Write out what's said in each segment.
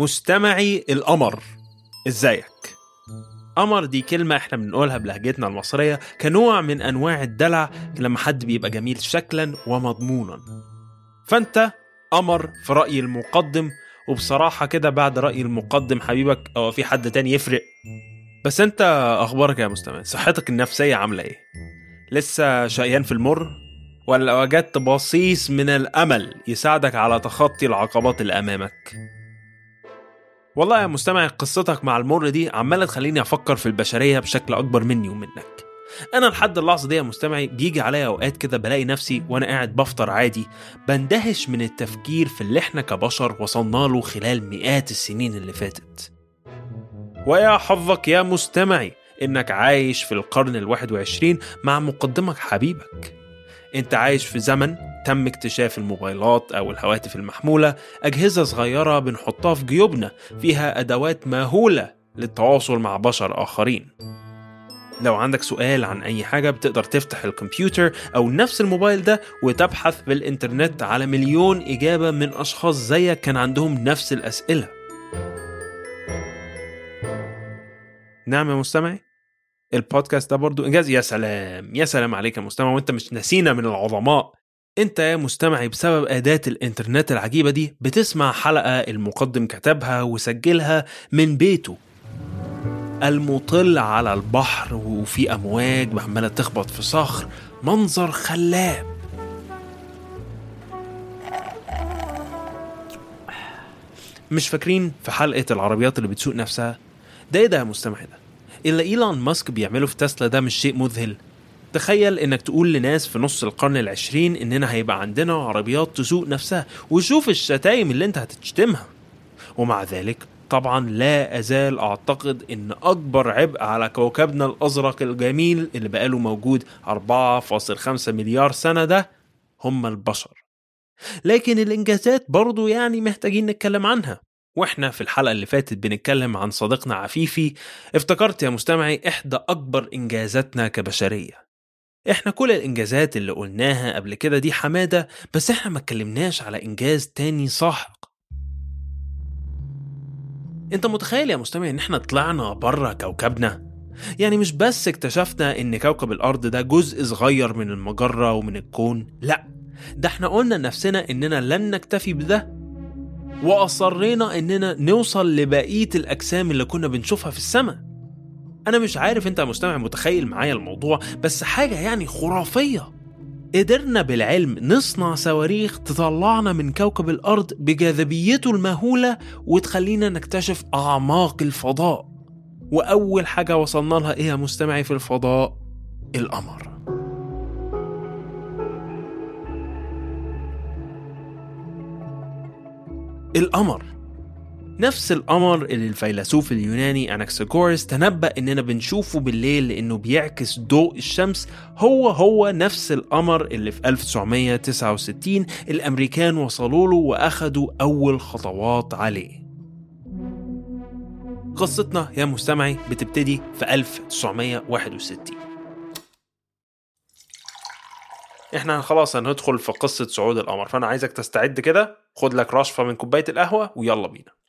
مستمعي القمر إزيك؟ قمر دي كلمة إحنا بنقولها بلهجتنا المصرية كنوع من أنواع الدلع لما حد بيبقى جميل شكلا ومضمونا. فأنت قمر في رأي المقدم وبصراحة كده بعد رأي المقدم حبيبك أو في حد تاني يفرق. بس أنت أخبارك يا مستمع؟ صحتك النفسية عاملة إيه؟ لسه شقيان في المر؟ ولا وجدت بصيص من الأمل يساعدك على تخطي العقبات اللي أمامك؟ والله يا مستمع قصتك مع المر دي عمالة تخليني أفكر في البشرية بشكل أكبر مني ومنك أنا لحد اللحظة دي يا مستمعي بيجي عليا أوقات كده بلاقي نفسي وأنا قاعد بفطر عادي بندهش من التفكير في اللي إحنا كبشر وصلنا له خلال مئات السنين اللي فاتت. ويا حظك يا مستمعي إنك عايش في القرن الواحد وعشرين مع مقدمك حبيبك. أنت عايش في زمن تم اكتشاف الموبايلات أو الهواتف المحمولة أجهزة صغيرة بنحطها في جيوبنا فيها أدوات مهولة للتواصل مع بشر آخرين. لو عندك سؤال عن أي حاجة بتقدر تفتح الكمبيوتر أو نفس الموبايل ده وتبحث في الإنترنت على مليون إجابة من أشخاص زيك كان عندهم نفس الأسئلة. نعم يا مستمعي؟ البودكاست ده برضو إنجاز. يا سلام. يا سلام عليك يا مستمع. وأنت مش نسينا من العظماء. انت يا مستمعي بسبب أداة الإنترنت العجيبة دي بتسمع حلقة المقدم كتبها وسجلها من بيته. المطل على البحر وفي أمواج عمالة تخبط في صخر منظر خلاب. مش فاكرين في حلقة العربيات اللي بتسوق نفسها؟ ده إيه ده يا مستمعي ده؟ اللي إيلون ماسك بيعمله في تسلا ده مش شيء مذهل. تخيل إنك تقول لناس في نص القرن العشرين إننا هيبقى عندنا عربيات تسوق نفسها وشوف الشتايم اللي أنت هتشتمها ومع ذلك طبعا لا أزال أعتقد إن أكبر عبء على كوكبنا الأزرق الجميل اللي بقاله موجود 4.5 مليار سنة ده هم البشر. لكن الإنجازات برضو يعني محتاجين نتكلم عنها. وإحنا في الحلقة اللي فاتت بنتكلم عن صديقنا عفيفي. افتكرت يا مستمعي إحدى أكبر إنجازاتنا كبشرية. إحنا كل الإنجازات اللي قلناها قبل كده دي حمادة بس إحنا ما اتكلمناش على إنجاز تاني ساحق. أنت متخيل يا مستمع إن إحنا طلعنا بره كوكبنا؟ يعني مش بس اكتشفنا إن كوكب الأرض ده جزء صغير من المجرة ومن الكون لأ ده إحنا قلنا لنفسنا إننا لن نكتفي بده وأصرينا إننا نوصل لبقية الأجسام اللي كنا بنشوفها في السماء. أنا مش عارف يا مستمع متخيل معايا الموضوع بس حاجة يعني خرافية. قدرنا بالعلم نصنع صواريخ تطلعنا من كوكب الأرض بجاذبيته المهولة وتخلينا نكتشف أعماق الفضاء. وأول حاجة وصلنا لها إيه يا مستمعي في الفضاء؟ القمر. القمر. نفس القمر اللي الفيلسوف اليوناني أناكساغورس تنبأ إننا بنشوفه بالليل لأنه بيعكس ضوء الشمس. هو هو نفس القمر اللي في 1969 الأمريكان وصلوا له وأخدوا أول خطوات عليه. قصتنا يا مستمعي بتبتدي في 1961 إحنا خلاص هندخل في قصة صعود القمر. فأنا عايزك تستعد كده خد لك رشفة من كوباية القهوة ويلا بينا.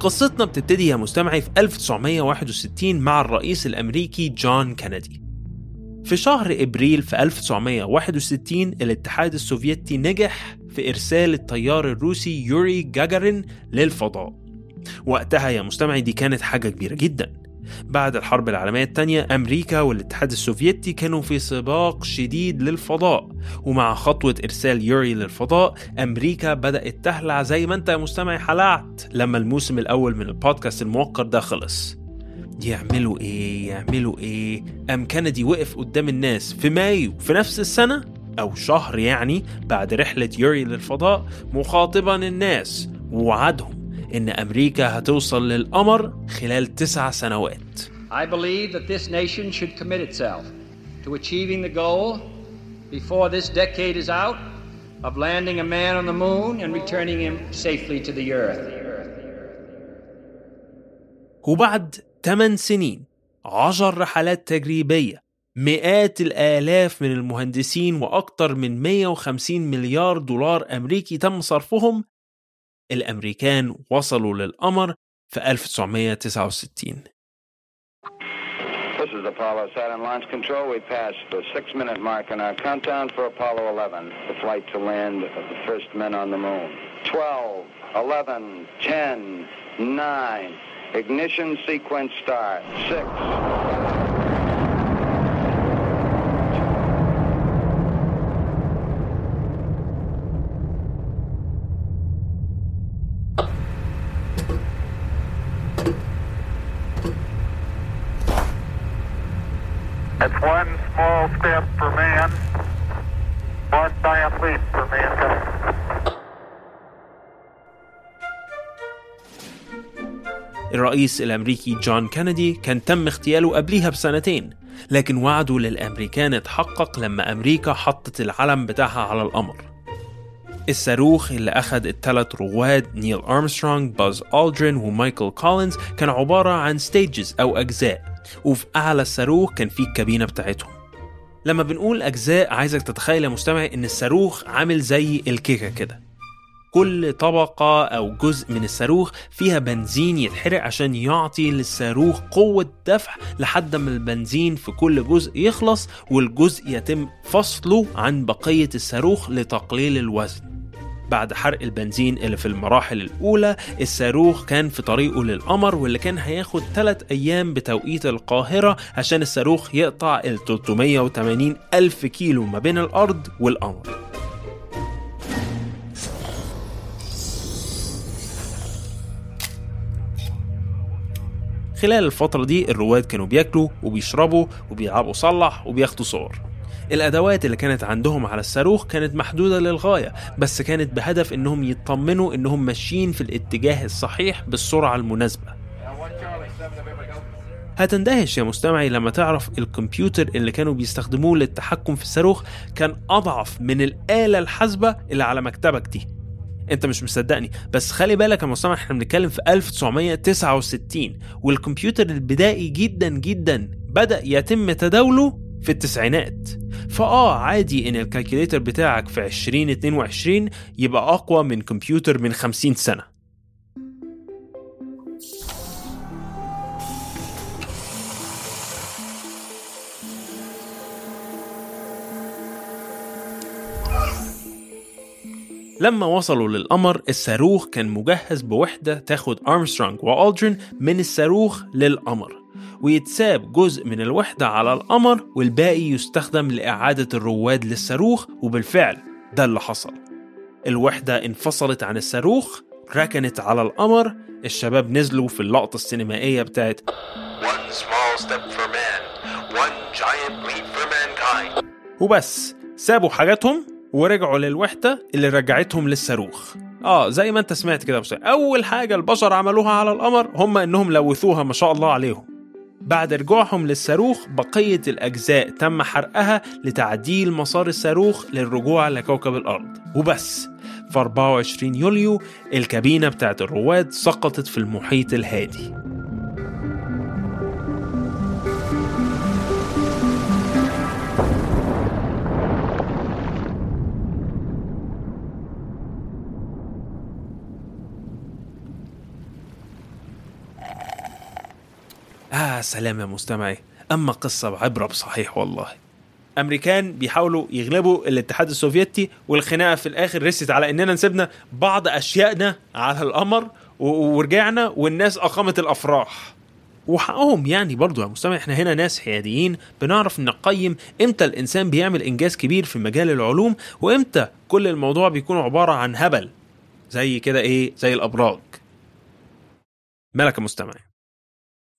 قصتنا بتبتدي يا مستمعي في 1961 مع الرئيس الأمريكي جون كينيدي. في شهر إبريل في 1961 الاتحاد السوفيتي نجح في إرسال الطيار الروسي يوري جاجارين للفضاء. وقتها يا مستمعي دي كانت حاجة كبيرة جدا. بعد الحرب العالمية الثانية أمريكا والاتحاد السوفيتي كانوا في سباق شديد للفضاء. ومع خطوة إرسال يوري للفضاء أمريكا بدأت تهلع زي ما أنت يا مستمعي حلعت لما الموسم الأول من البودكاست الموقر ده خلص. يعملوا إيه؟ يعملوا إيه؟ أم كندي وقف قدام الناس في مايو في نفس السنة؟ أو شهر يعني بعد رحلة يوري للفضاء مخاطبا الناس ووعدهم إن أمريكا هتوصل للقمر خلال تسع سنوات I believe that this nation should commit itself to achieving the goal before this decade is out of landing a man on the moon and returning him safely to the earth. وبعد 8 سنين 10 رحلات تجريبية مئات الآلاف من المهندسين وأكثر من 150 مليار دولار أمريكي تم صرفهم الأمريكان وصلوا للقمر في 1969 This is Apollo Saturn Launch Control. We passed the six-minute mark in our countdown for Apollo 11, the flight to land of the first men on the moon. 12, 11, 10, 9. Ignition sequence start. 6. One small step for man, one giant leap for mankind. الرئيس الأمريكي جون كينيدي كان تم اغتياله قبليها بسنتين لكن وعده للأمريكان اتحقق لما أمريكا حطت العلم بتاعها على القمر الصاروخ اللي أخد الثلاث رواد نيل أرمسترونج باز ألدرين ومايكل كولينز كان عبارة عن stages أو أجزاء وفي أعلى الصاروخ كان فيه الكابينة بتاعتهم. لما بنقول أجزاء عايزك تتخيل يا مستمع إن الصاروخ عامل زي الكيكة كده. كل طبقة أو جزء من الصاروخ فيها بنزين يتحرق عشان يعطي للصاروخ قوة دفع لحد ما البنزين في كل جزء يخلص والجزء يتم فصله عن بقية الصاروخ لتقليل الوزن. بعد حرق البنزين اللي في المراحل الأولى الصاروخ كان في طريقه للقمر واللي كان هياخد 3 أيام بتوقيت القاهرة عشان الصاروخ يقطع ال 380 ألف كيلو ما بين الأرض والقمر. خلال الفترة دي الرواد كانوا بياكلوا وبيشربوا وبيلعبوا صلح وبياخدوا صور. الأدوات اللي كانت عندهم على الصاروخ كانت محدودة للغاية بس كانت بهدف إنهم يطمنوا إنهم ماشيين في الاتجاه الصحيح بالسرعة المناسبة. هتندهش يا مستمعي لما تعرف الكمبيوتر اللي كانوا بيستخدموه للتحكم في الصاروخ كان أضعف من الآلة الحاسبة اللي على مكتبك دي. أنت مش مصدقني بس خلي بالك يا مستمع إحنا بنتكلم في 1969 والكمبيوتر البدائي جدا جدا بدأ يتم تداوله في التسعينات. فآه عادي إن الكالكوليتر بتاعك في 2022 يبقى أقوى من كمبيوتر من 50 سنة. لما وصلوا للقمر الصاروخ كان مجهز بوحدة تاخد أرمسترونج وألدرين من الصاروخ للقمر. ويتساب جزء من الوحدة على القمر والباقي يستخدم لإعادة الرواد للصاروخ وبالفعل ده اللي حصل. الوحدة انفصلت عن الصاروخ ركنت على القمر الشباب نزلوا في اللقطة السينمائية بتاعت One small step for man, one giant leap for mankind. وبس سابوا حاجاتهم ورجعوا للوحدة اللي رجعتهم للصاروخ. آه زي ما أنت سمعت كده بس أول حاجة البشر عملوها على القمر هم إنهم لوثوها ما شاء الله عليهم. بعد رجوعهم للصاروخ بقية الأجزاء تم حرقها لتعديل مسار الصاروخ للرجوع لكوكب الأرض. وبس في 24 يوليو الكابينة بتاعت الرواد سقطت في المحيط الهادي. آه سلام يا مستمعي. أما قصة بعبرة بصحيح والله. أمريكان بيحاولوا يغلبوا الاتحاد السوفيتي والخناقة في الآخر رست على إننا نسيبنا بعض أشيائنا على القمر ورجعنا والناس أقامت الأفراح. وحقهم يعني برضو يا مستمع إحنا هنا ناس حياديين بنعرف نقيم إمتى الإنسان بيعمل إنجاز كبير في مجال العلوم وإمتى كل الموضوع بيكون عبارة عن هبل زي كده إيه؟ زي الأبراج. مالك يا مستمع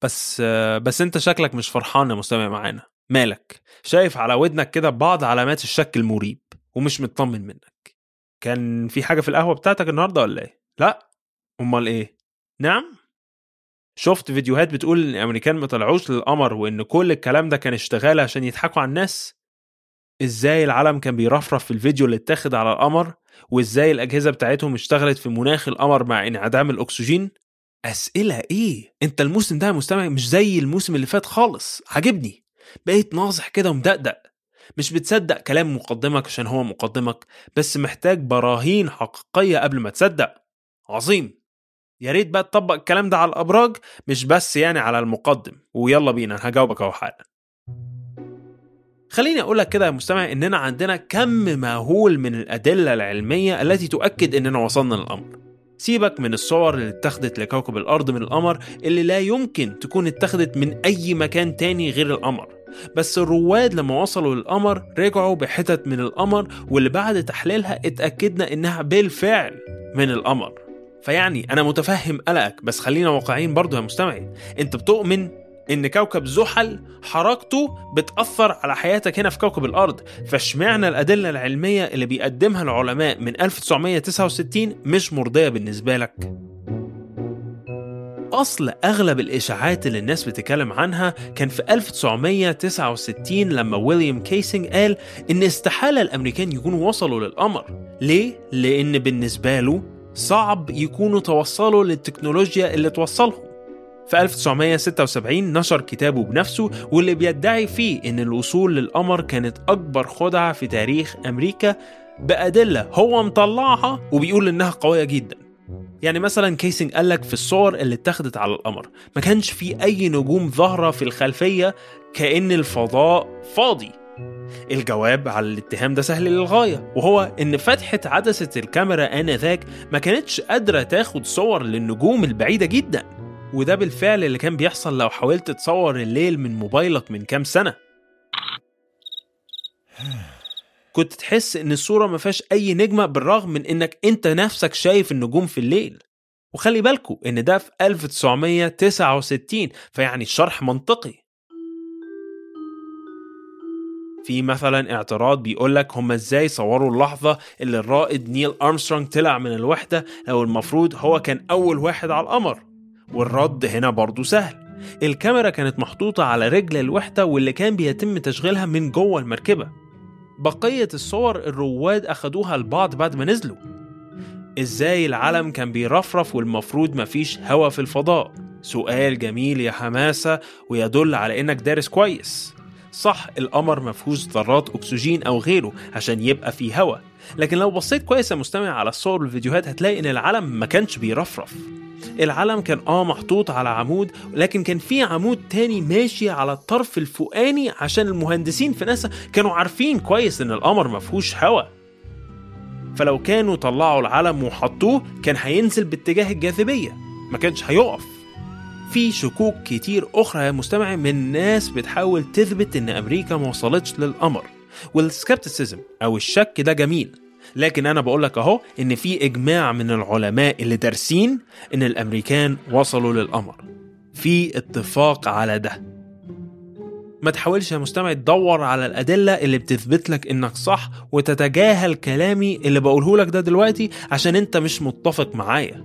بس بس انت شكلك مش فرحان يا مستمع معانا. مالك؟ شايف على ودنك كده بعض علامات الشك المريب ومش مطمن منك. كان في حاجة في القهوة بتاعتك النهارده ولا إيه؟ لا. أمال إيه؟ نعم. شفت فيديوهات بتقول إن الأمريكان ما طلعوش للقمر وإن كل الكلام ده كان اشتغال عشان يضحكوا على الناس؟ إزاي العلم كان بيرفرف في الفيديو اللي اتاخد على القمر؟ وإزاي الأجهزة بتاعتهم اشتغلت في مناخ القمر مع انعدام الأكسجين؟ أسئلة إيه؟ أنت الموسم ده مستمع مش زي الموسم اللي فات خالص. عاجبني. بقيت ناصح كده ومدقدق. مش بتصدق كلام مقدمك عشان هو مقدمك بس محتاج براهين حقيقية قبل ما تصدق. عظيم. يا ريت بقى تطبق الكلام ده على الأبراج مش بس يعني على المقدم. ويلا بينا أنا هجاوبك أهو حالا. خليني أقول لك كده يا مستمع إننا عندنا كم مهول من الأدلة العلمية التي تؤكد إننا وصلنا للأمر. سيبك من الصور اللي اتخذت لكوكب الأرض من القمر اللي لا يمكن تكون اتخذت من أي مكان تاني غير القمر. بس الرواد لما وصلوا للقمر رجعوا بحتت من القمر واللي بعد تحليلها اتأكدنا إنها بالفعل من القمر. فيعني أنا متفهم قلقك بس خلينا واقعيين برضو يا مستمعي. أنت بتؤمن إن كوكب زحل حركته بتأثر على حياتك هنا في كوكب الأرض فاشمعنى الأدلة العلمية اللي بيقدمها العلماء من 1969 مش مرضية بالنسبة لك؟ أصل أغلب الإشاعات اللي الناس بتتكلم عنها كان في 1969 لما ويليام كيسنج قال إن استحالة الأمريكان يكونوا وصلوا للقمر ليه؟ لأن بالنسبة له صعب يكونوا توصلوا للتكنولوجيا اللي توصلهم في 1976 نشر كتابه بنفسه واللي بيدعي فيه إن الوصول للقمر كانت أكبر خدعة في تاريخ أمريكا بأدلة هو مطلعها وبيقول إنها قوية جدا. يعني مثلا كيسنج قال لك في الصور اللي اتخذت على القمر ما كانش في أي نجوم ظاهرة في الخلفية كأن الفضاء فاضي. الجواب على الاتهام ده سهل للغاية وهو إن فتحة عدسة الكاميرا آنذاك ما كانتش قادرة تاخد صور للنجوم البعيدة جدا. وده بالفعل اللي كان بيحصل لو حاولت تصور الليل من موبايلك من كام سنة. كنت تحس إن الصورة ما فيهاش أي نجمة بالرغم من إنك أنت نفسك شايف النجوم في الليل. وخلي بالكو إن ده في 1969 فيعني الشرح منطقي. في مثلا اعتراض بيقول لك هم إزاي صوروا اللحظة اللي الرائد نيل أرمسترونج طلع من الوحدة لو المفروض هو كان أول واحد على القمر. والرد هنا برضو سهل. الكاميرا كانت محطوطة على رجل الوحدة واللي كان بيتم تشغيلها من جوه المركبة. بقية الصور الرواد أخدوها البعض بعد ما نزلوا. إزاي العلم كان بيرفرف والمفروض مفيش هوا في الفضاء؟ سؤال جميل يا حماسة ويدل على إنك دارس كويس. صح القمر مفهوش ذرات أكسجين أو غيره عشان يبقى فيه هوا. لكن لو بصيت كويس يا مستمع على الصور والفيديوهات هتلاقي إن العلم ما كانش بيرفرف. العلم كان آه محطوط على عمود لكن كان في عمود تاني ماشي على الطرف الفوقاني عشان المهندسين في ناسا كانوا عارفين كويس إن القمر مفهوش هوا. فلو كانوا طلعوا العلم وحطوه كان هينزل باتجاه الجاذبية ما كانش هيقف. في شكوك كتير أخرى يا مستمع من ناس بتحاول تثبت إن أمريكا ما وصلتش للقمر. والسكبتسيزم أو الشك ده جميل. لكن أنا بقولك أهو إن في إجماع من العلماء اللي دارسين إن الأمريكان وصلوا للقمر. في اتفاق على ده. ما تحاولش يا مستمع تدور على الأدلة اللي بتثبت لك إنك صح وتتجاهل كلامي اللي بقوله لك ده دلوقتي عشان أنت مش متفق معايا.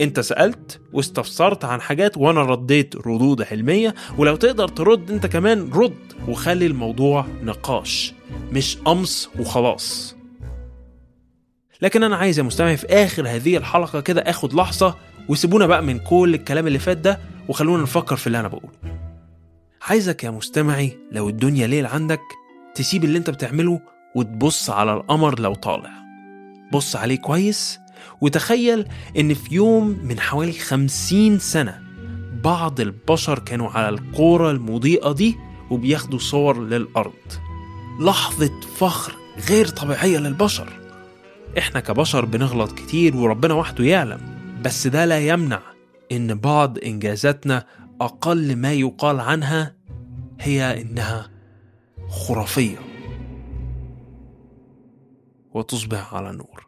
أنت سألت واستفسرت عن حاجات وأنا رديت ردود علمية ولو تقدر ترد أنت كمان رد وخلي الموضوع نقاش مش قمص وخلاص. لكن أنا عايز يا مستمعي في آخر هذه الحلقة كده آخد لحظة وسيبونا بقى من كل الكلام اللي فات ده وخلونا نفكر في اللي أنا بقوله. عايزك يا مستمعي لو الدنيا ليل عندك تسيب اللي أنت بتعمله وتبص على القمر لو طالع. بص عليه كويس وتخيل إن في يوم من حوالي خمسين سنة بعض البشر كانوا على الكورة المضيئة دي وبياخدوا صور للأرض. لحظة فخر غير طبيعية للبشر. إحنا كبشر بنغلط كتير وربنا وحده يعلم بس ده لا يمنع إن بعض إنجازاتنا أقل ما يقال عنها هي إنها خرافية. وتصبح على نور.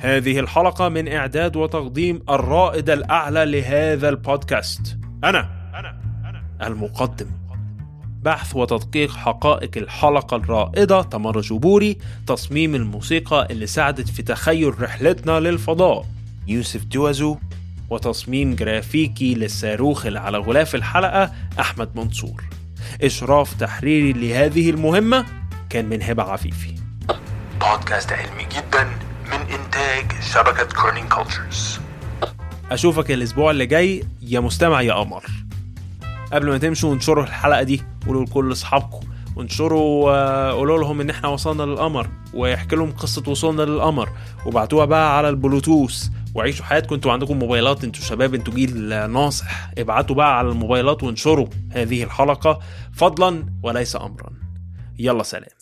هذه الحلقة من إعداد وتقديم الرائد الأعلى لهذا البودكاست. أنا أنا أنا. المقدم. بحث وتدقيق حقائق الحلقة الرائدة تمر جبوري تصميم الموسيقى اللي ساعدت في تخيل رحلتنا للفضاء. يوسف دوازو وتصميم جرافيكي للصاروخ اللي على غلاف الحلقة أحمد منصور. إشراف تحريري لهذه المهمة كان من هبة عفيفي. بودكاست علمي جدا من إنتاج شبكة Kerning Cultures أشوفك الأسبوع اللي جاي. يا مستمع يا قمر. قبل ما تمشوا انشروا الحلقة دي قولوا لكل أصحابكم. وانشروا آه، قولوا لهم إن إحنا وصلنا للقمر ويحكي لهم قصة وصولنا للقمر. وبعتوها بقى على البلوتوث. وعيشوا حياتكم أنتوا عندكم موبايلات أنتوا شباب أنتوا جيل ناصح. ابعتوا بقى على الموبايلات وانشروا هذه الحلقة فضلا وليس امرا. يلا سلام.